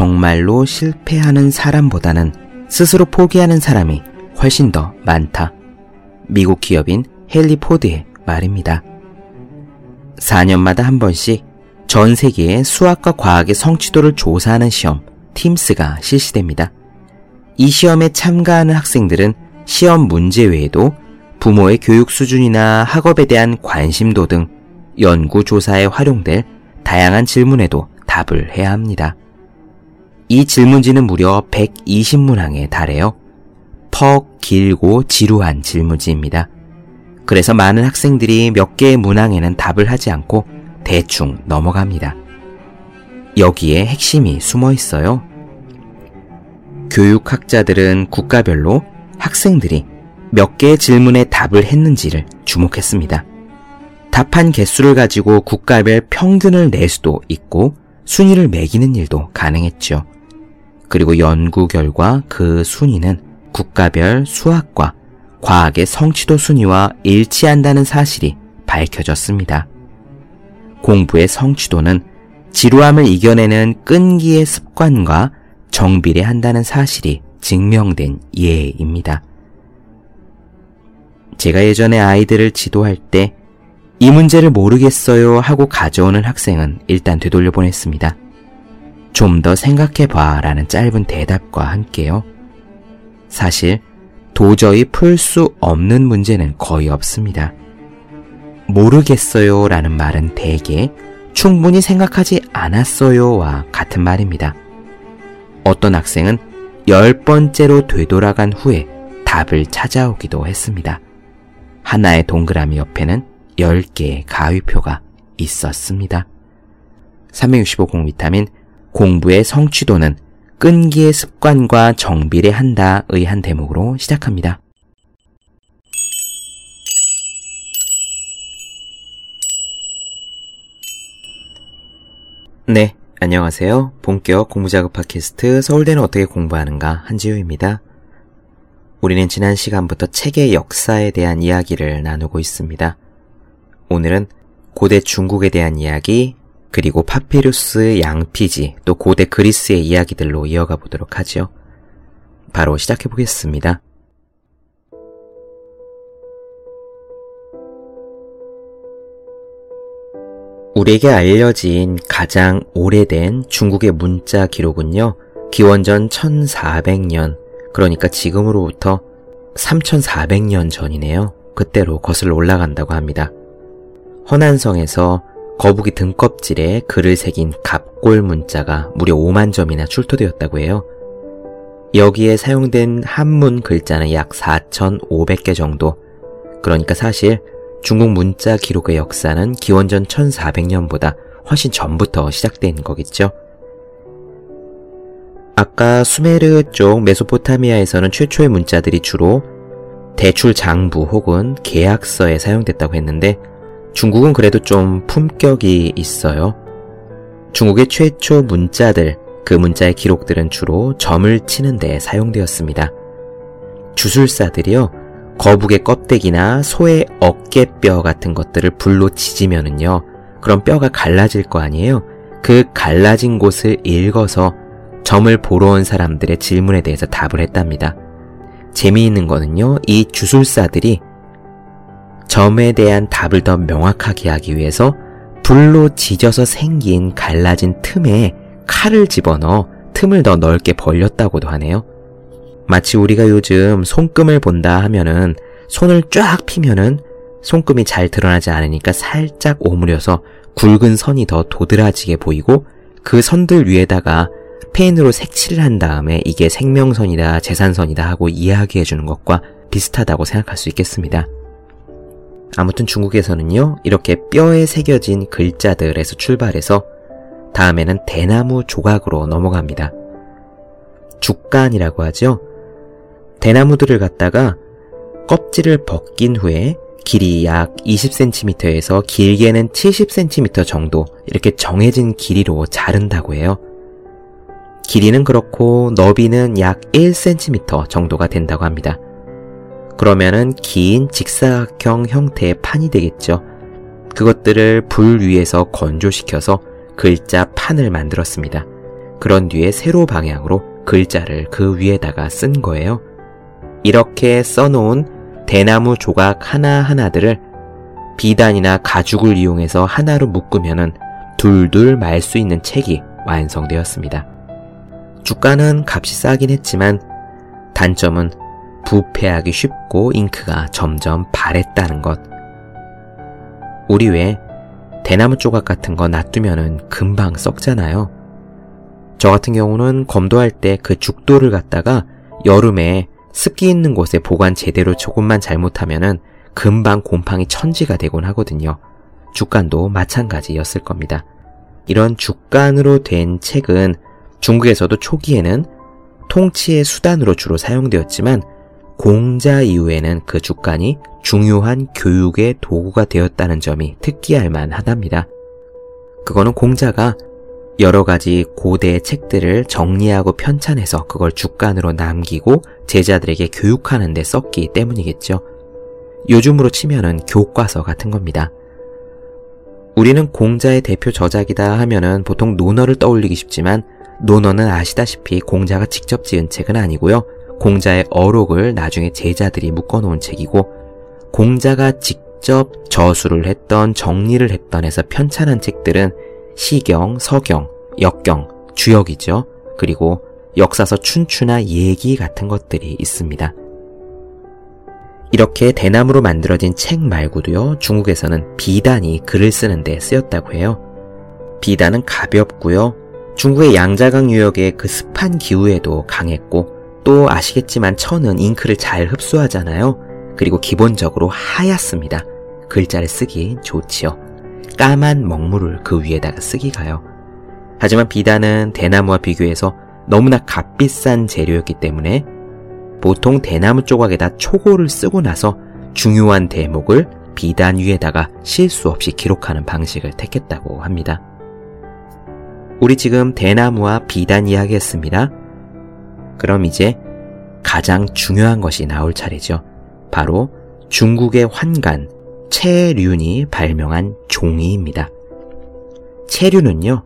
정말로 실패하는 사람보다는 스스로 포기하는 사람이 훨씬 더 많다. 미국 기업인 헨리 포드의 말입니다. 4년마다 한 번씩 전 세계의 수학과 과학의 성취도를 조사하는 시험, 팀스가 실시됩니다. 이 시험에 참가하는 학생들은 시험 문제 외에도 부모의 교육 수준이나 학업에 대한 관심도 등 연구 조사에 활용될 다양한 질문에도 답을 해야 합니다. 이 질문지는 무려 120문항에 달해요. 퍽 길고 지루한 질문지입니다. 그래서 많은 학생들이 몇 개의 문항에는 답을 하지 않고 대충 넘어갑니다. 여기에 핵심이 숨어 있어요. 교육학자들은 국가별로 학생들이 몇 개의 질문에 답을 했는지를 주목했습니다. 답한 개수를 가지고 국가별 평균을 낼 수도 있고 순위를 매기는 일도 가능했죠. 그리고 연구 결과 그 순위는 국가별 수학과 과학의 성취도 순위와 일치한다는 사실이 밝혀졌습니다. 공부의 성취도는 지루함을 이겨내는 끈기의 습관과 정비례한다는 사실이 증명된 예입니다. 제가 예전에 아이들을 지도할 때 이 문제를 모르겠어요 하고 가져오는 학생은 일단 되돌려 보냈습니다. 좀 더 생각해 봐 라는 짧은 대답과 함께요. 사실 도저히 풀 수 없는 문제는 거의 없습니다. 모르겠어요 라는 말은 대개 충분히 생각하지 않았어요와 같은 말입니다. 어떤 학생은 열 번째로 되돌아간 후에 답을 찾아오기도 했습니다. 하나의 동그라미 옆에는 10개의 가위표가 있었습니다. 365공 비타민 공부의 성취도는 끈기의 습관과 정비례 한다의 한 대목으로 시작합니다. 네, 안녕하세요. 본격 공부작업 팟캐스트 서울대는 어떻게 공부하는가 한지우입니다. 우리는 지난 시간부터 책의 역사에 대한 이야기를 나누고 있습니다. 오늘은 고대 중국에 대한 이야기, 그리고 파피루스, 양피지, 또 고대 그리스의 이야기들로 이어가 보도록 하죠. 바로 시작해 보겠습니다. 우리에게 알려진 가장 오래된 중국의 문자 기록은요, 기원전 1400년, 그러니까 지금으로부터 3400년 전이네요. 그때로 거슬러 올라간다고 합니다. 허난성에서 거북이 등껍질에 글을 새긴 갑골 문자가 무려 5만 점이나 출토되었다고 해요. 여기에 사용된 한문 글자는 약 4,500개 정도. 그러니까 사실 중국 문자 기록의 역사는 기원전 1400년보다 훨씬 전부터 시작된 거겠죠. 아까 수메르 쪽 메소포타미아에서는 최초의 문자들이 주로 대출 장부 혹은 계약서에 사용됐다고 했는데 중국은 그래도 좀 품격이 있어요. 중국의 최초 문자들, 그 문자의 기록들은 주로 점을 치는 데 사용되었습니다. 주술사들이요, 거북의 껍데기나 소의 어깨뼈 같은 것들을 불로 지지면은요, 그럼 뼈가 갈라질 거 아니에요? 그 갈라진 곳을 읽어서 점을 보러 온 사람들의 질문에 대해서 답을 했답니다. 재미있는 거는요, 이 주술사들이 점에 대한 답을 더 명확하게 하기 위해서 불로 지져서 생긴 갈라진 틈에 칼을 집어넣어 틈을 더 넓게 벌렸다고도 하네요. 마치 우리가 요즘 손금을 본다 하면은 손을 쫙 피면은 손금이 잘 드러나지 않으니까 살짝 오므려서 굵은 선이 더 도드라지게 보이고 그 선들 위에다가 펜으로 색칠을 한 다음에 이게 생명선이다, 재산선이다 하고 이야기해 주는 것과 비슷하다고 생각할 수 있겠습니다. 아무튼 중국에서는요, 이렇게 뼈에 새겨진 글자들에서 출발해서 다음에는 대나무 조각으로 넘어갑니다. 죽간이라고 하죠. 대나무들을 갖다가 껍질을 벗긴 후에 길이 약 20cm에서 길게는 70cm 정도 이렇게 정해진 길이로 자른다고 해요. 길이는 그렇고 너비는 약 1cm 정도가 된다고 합니다. 그러면은 긴 직사각형 형태의 판이 되겠죠. 그것들을 불 위에서 건조시켜서 글자 판을 만들었습니다. 그런 뒤에 세로 방향으로 글자를 그 위에다가 쓴 거예요. 이렇게 써놓은 대나무 조각 하나하나들을 비단이나 가죽을 이용해서 하나로 묶으면은 둘둘 말 수 있는 책이 완성되었습니다. 주가는 값이 싸긴 했지만 단점은 부패하기 쉽고 잉크가 점점 바랬다는 것. 우리 왜 대나무 조각 같은 거 놔두면은 금방 썩잖아요. 저 같은 경우는 검도할 때 그 죽도를 갖다가 여름에 습기 있는 곳에 보관 제대로 조금만 잘못하면은 금방 곰팡이 천지가 되곤 하거든요. 죽간도 마찬가지였을 겁니다. 이런 죽간으로 된 책은 중국에서도 초기에는 통치의 수단으로 주로 사용되었지만 공자 이후에는 그 죽간이 중요한 교육의 도구가 되었다는 점이 특기할 만하답니다. 그거는 공자가 여러 가지 고대 책들을 정리하고 편찬해서 그걸 죽간으로 남기고 제자들에게 교육하는 데 썼기 때문이겠죠. 요즘으로 치면은 교과서 같은 겁니다. 우리는 공자의 대표 저작이다 하면은 보통 논어를 떠올리기 쉽지만 논어는 아시다시피 공자가 직접 지은 책은 아니고요. 공자의 어록을 나중에 제자들이 묶어놓은 책이고 공자가 직접 저수를 했던 정리를 했던 해서 편찬한 책들은 시경, 서경, 역경, 주역이죠. 그리고 역사서 춘추나 예기 같은 것들이 있습니다. 이렇게 대나무로 만들어진 책 말고도요, 중국에서는 비단이 글을 쓰는데 쓰였다고 해요. 비단은 가볍고요, 중국의 양자강 유역의 그 습한 기후에도 강했고, 또 아시겠지만 천은 잉크를 잘 흡수하잖아요. 그리고 기본적으로 하얗습니다. 글자를 쓰기 좋지요. 까만 먹물을 그 위에다가 쓰기가요. 하지만 비단은 대나무와 비교해서 너무나 값비싼 재료였기 때문에 보통 대나무 조각에다 초고를 쓰고 나서 중요한 대목을 비단 위에다가 실수 없이 기록하는 방식을 택했다고 합니다. 우리 지금 대나무와 비단 이야기 했습니다. 그럼 이제 가장 중요한 것이 나올 차례죠. 바로 중국의 환관, 채륜이 발명한 종이입니다. 채륜은요,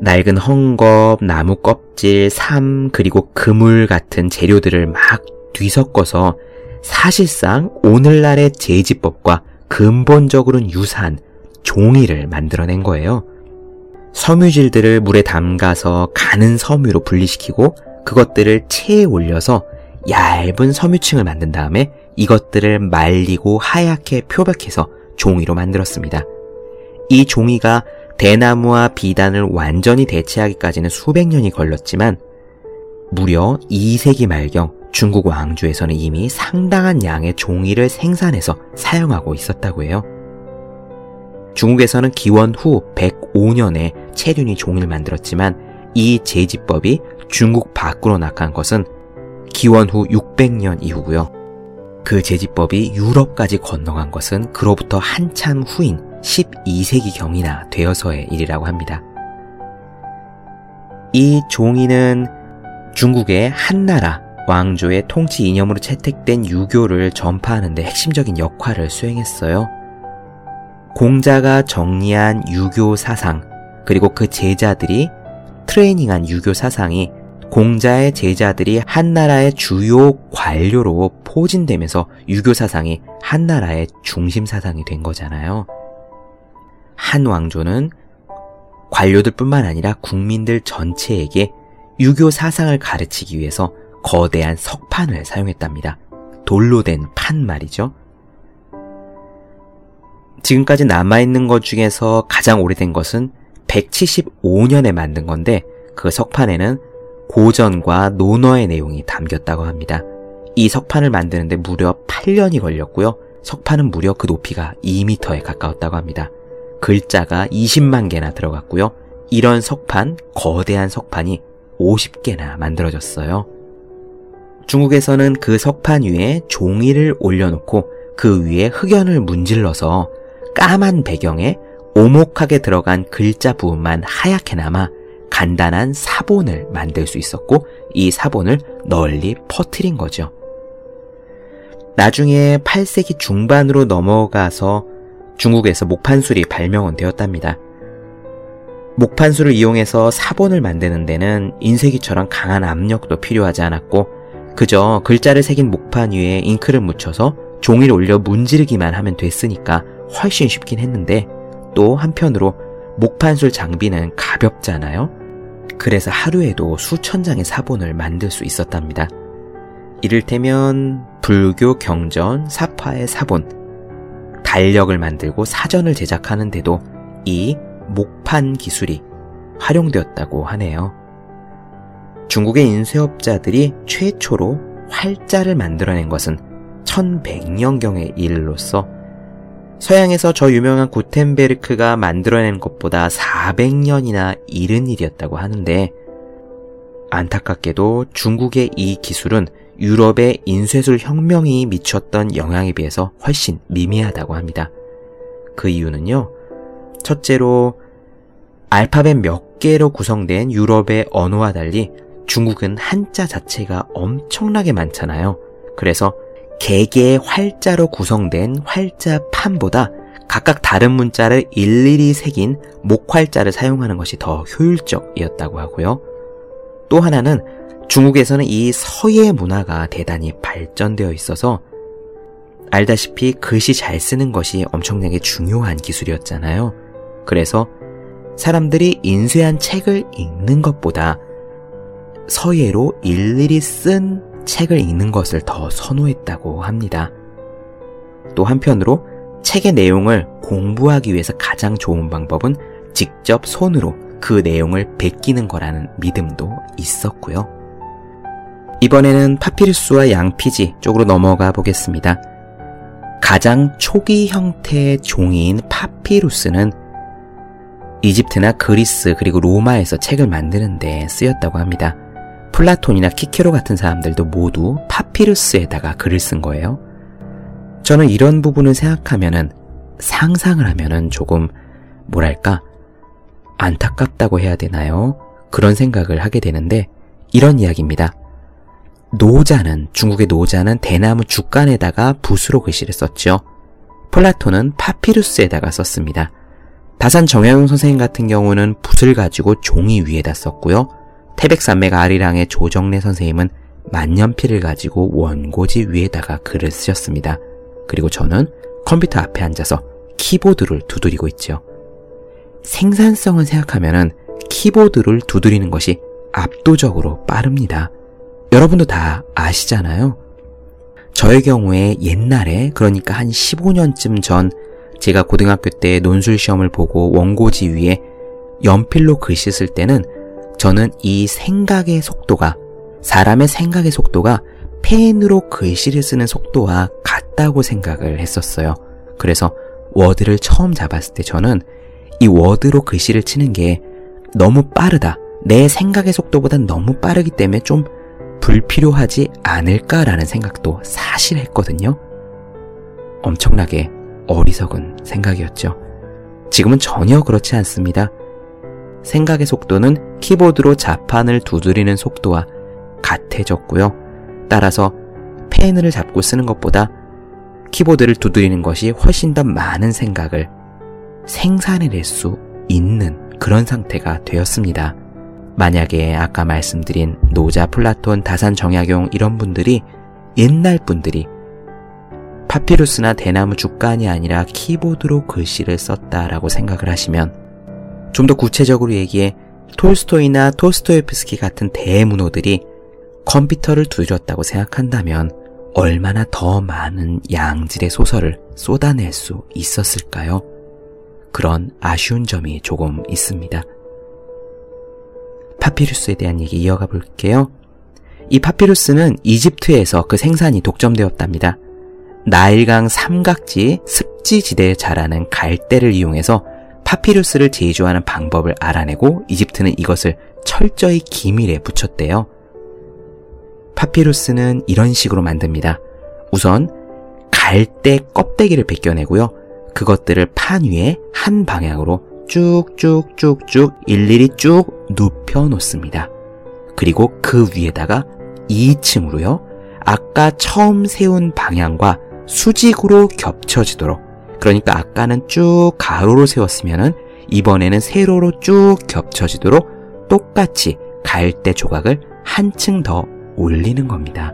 낡은 헝겊, 나무 껍질, 삼, 그리고 그물 같은 재료들을 막 뒤섞어서 사실상 오늘날의 제지법과 근본적으로는 유사한 종이를 만들어낸 거예요. 섬유질들을 물에 담가서 가는 섬유로 분리시키고 그것들을 체에 올려서 얇은 섬유층을 만든 다음에 이것들을 말리고 하얗게 표백해서 종이로 만들었습니다. 이 종이가 대나무와 비단을 완전히 대체하기까지는 수백 년이 걸렸지만 무려 2세기 말경 중국 왕주에서는 이미 상당한 양의 종이를 생산해서 사용하고 있었다고 해요. 중국에서는 기원 후 105년에 체륜이 종이를 만들었지만 이 제지법이 중국 밖으로 나간 것은 기원 후 600년 이후고요. 그 제지법이 유럽까지 건너간 것은 그로부터 한참 후인 12세기경이나 되어서의 일이라고 합니다. 이 종이는 중국의 한나라 왕조의 통치 이념으로 채택된 유교를 전파하는 데 핵심적인 역할을 수행했어요. 공자가 정리한 유교 사상, 그리고 그 제자들이 트레이닝한 유교 사상이 공자의 제자들이 한나라의 주요 관료로 포진되면서 유교 사상이 한나라의 중심 사상이 된 거잖아요. 한 왕조는 관료들 뿐만 아니라 국민들 전체에게 유교 사상을 가르치기 위해서 거대한 석판을 사용했답니다. 돌로 된 판 말이죠. 지금까지 남아있는 것 중에서 가장 오래된 것은 175년에 만든 건데 그 석판에는 고전과 논어의 내용이 담겼다고 합니다. 이 석판을 만드는데 무려 8년이 걸렸고요. 석판은 무려 그 높이가 2m에 가까웠다고 합니다. 글자가 20만 개나 들어갔고요. 이런 석판, 거대한 석판이 50개나 만들어졌어요. 중국에서는 그 석판 위에 종이를 올려놓고 그 위에 흑연을 문질러서 까만 배경에 오목하게 들어간 글자 부분만 하얗게 남아 간단한 사본을 만들 수 있었고 이 사본을 널리 퍼뜨린 거죠. 나중에 8세기 중반으로 넘어가서 중국에서 목판술이 발명은 되었답니다. 목판수를 이용해서 사본을 만드는 데는 인쇄기처럼 강한 압력도 필요하지 않았고 그저 글자를 새긴 목판 위에 잉크를 묻혀서 종이를 올려 문지르기만 하면 됐으니까 훨씬 쉽긴 했는데 또 한편으로 목판술 장비는 가볍잖아요. 그래서 하루에도 수천 장의 사본을 만들 수 있었답니다. 이를테면 불교 경전, 사파의 사본, 달력을 만들고 사전을 제작하는데도 이 목판 기술이 활용되었다고 하네요. 중국의 인쇄업자들이 최초로 활자를 만들어낸 것은 1100년경의 일로서 서양에서 저 유명한 구텐베르크가 만들어낸 것보다 400년이나 이른 일이었다고 하는데 안타깝게도 중국의 이 기술은 유럽의 인쇄술 혁명이 미쳤던 영향에 비해서 훨씬 미미하다고 합니다. 그 이유는요. 첫째로 알파벳 몇 개로 구성된 유럽의 언어와 달리 중국은 한자 자체가 엄청나게 많잖아요. 그래서 개개의 활자로 구성된 활자 판보다 각각 다른 문자를 일일이 새긴 목활자를 사용하는 것이 더 효율적이었다고 하고요. 또 하나는 중국에서는 이 서예 문화가 대단히 발전되어 있어서 알다시피 글씨 잘 쓰는 것이 엄청나게 중요한 기술이었잖아요. 그래서 사람들이 인쇄한 책을 읽는 것보다 서예로 일일이 쓴 책을 읽는 것을 더 선호했다고 합니다. 또 한편으로 책의 내용을 공부하기 위해서 가장 좋은 방법은 직접 손으로 그 내용을 베끼는 거라는 믿음도 있었고요. 이번에는 파피루스와 양피지 쪽으로 넘어가 보겠습니다. 가장 초기 형태의 종이인 파피루스는 이집트나 그리스 그리고 로마에서 책을 만드는 데 쓰였다고 합니다. 플라톤이나 키케로 같은 사람들도 모두 파피루스에다가 글을 쓴 거예요. 저는 이런 부분을 생각하면은 상상을 하면은 조금 뭐랄까 안타깝다고 해야 되나요? 그런 생각을 하게 되는데 이런 이야기입니다. 노자는 중국의 노자는 대나무 죽간에다가 붓으로 글씨를 썼죠. 플라톤은 파피루스에다가 썼습니다. 다산 정약용 선생님 같은 경우는 붓을 가지고 종이 위에다 썼고요. 태백산맥 아리랑의 조정래 선생님은 만년필을 가지고 원고지 위에다가 글을 쓰셨습니다. 그리고 저는 컴퓨터 앞에 앉아서 키보드를 두드리고 있죠. 생산성을 생각하면 키보드를 두드리는 것이 압도적으로 빠릅니다. 여러분도 다 아시잖아요. 저의 경우에 옛날에 그러니까 한 15년쯤 전 제가 고등학교 때 논술 시험을 보고 원고지 위에 연필로 글씨 쓸 때는 저는 이 생각의 속도가 사람의 생각의 속도가 펜으로 글씨를 쓰는 속도와 같다고 생각을 했었어요. 그래서 워드를 처음 잡았을 때 저는 이 워드로 글씨를 치는 게 너무 빠르다. 내 생각의 속도보다 너무 빠르기 때문에 좀 불필요하지 않을까라는 생각도 사실 했거든요. 엄청나게 어리석은 생각이었죠. 지금은 전혀 그렇지 않습니다. 생각의 속도는 키보드로 자판을 두드리는 속도와 같아졌고요. 따라서 펜을 잡고 쓰는 것보다 키보드를 두드리는 것이 훨씬 더 많은 생각을 생산해낼 수 있는 그런 상태가 되었습니다. 만약에 아까 말씀드린 노자, 플라톤, 다산, 정약용 이런 분들이 옛날 분들이 파피루스나 대나무 죽간이 아니라 키보드로 글씨를 썼다라고 생각을 하시면 좀 더 구체적으로 얘기해 톨스토이나 토스토예프스키 같은 대문호들이 컴퓨터를 두드렸다고 생각한다면 얼마나 더 많은 양질의 소설을 쏟아낼 수 있었을까요? 그런 아쉬운 점이 조금 있습니다. 파피루스에 대한 얘기 이어가 볼게요. 이 파피루스는 이집트에서 그 생산이 독점되었답니다. 나일강 삼각지 습지 지대에 자라는 갈대를 이용해서 파피루스를 제조하는 방법을 알아내고 이집트는 이것을 철저히 기밀에 붙였대요. 파피루스는 이런 식으로 만듭니다. 우선 갈대 껍데기를 벗겨내고요. 그것들을 판 위에 한 방향으로 쭉쭉쭉쭉 일일이 쭉 눕혀 놓습니다. 그리고 그 위에다가 2층으로요. 아까 처음 세운 방향과 수직으로 겹쳐지도록 그러니까 아까는 쭉 가로로 세웠으면은 이번에는 세로로 쭉 겹쳐지도록 똑같이 갈대 조각을 한층 더 올리는 겁니다.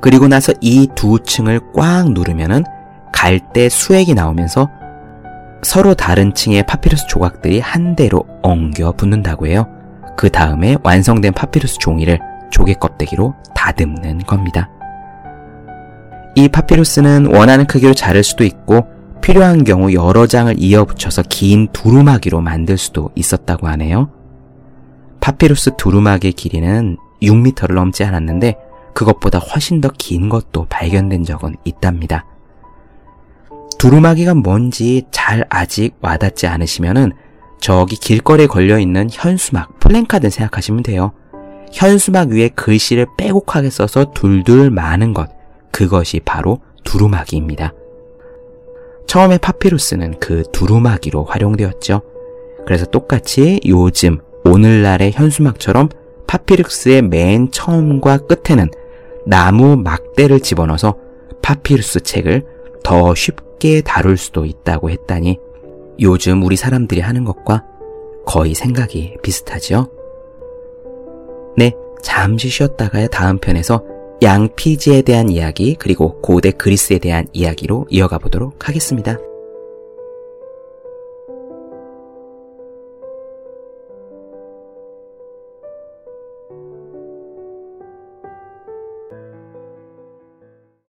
그리고 나서 이 두 층을 꽉 누르면은 갈대 수액이 나오면서 서로 다른 층의 파피루스 조각들이 한 대로 엉겨 붙는다고 해요. 그 다음에 완성된 파피루스 종이를 조개 껍데기로 다듬는 겁니다. 이 파피루스는 원하는 크기로 자를 수도 있고 필요한 경우 여러 장을 이어 붙여서 긴 두루마기로 만들 수도 있었다고 하네요. 파피루스 두루마기의 길이는 6m를 넘지 않았는데 그것보다 훨씬 더 긴 것도 발견된 적은 있답니다. 두루마기가 뭔지 잘 아직 와닿지 않으시면은 저기 길거리에 걸려있는 현수막, 플랜카드 생각하시면 돼요. 현수막 위에 글씨를 빼곡하게 써서 둘둘 많은 것, 그것이 바로 두루마기입니다. 처음에 파피루스는 그 두루마기로 활용되었죠. 그래서 똑같이 요즘 오늘날의 현수막처럼 파피루스의 맨 처음과 끝에는 나무 막대를 집어넣어서 파피루스 책을 더 쉽게 다룰 수도 있다고 했다니 요즘 우리 사람들이 하는 것과 거의 생각이 비슷하죠? 네, 잠시 쉬었다가 다음 편에서 양피지에 대한 이야기 그리고 고대 그리스에 대한 이야기로 이어가 보도록 하겠습니다.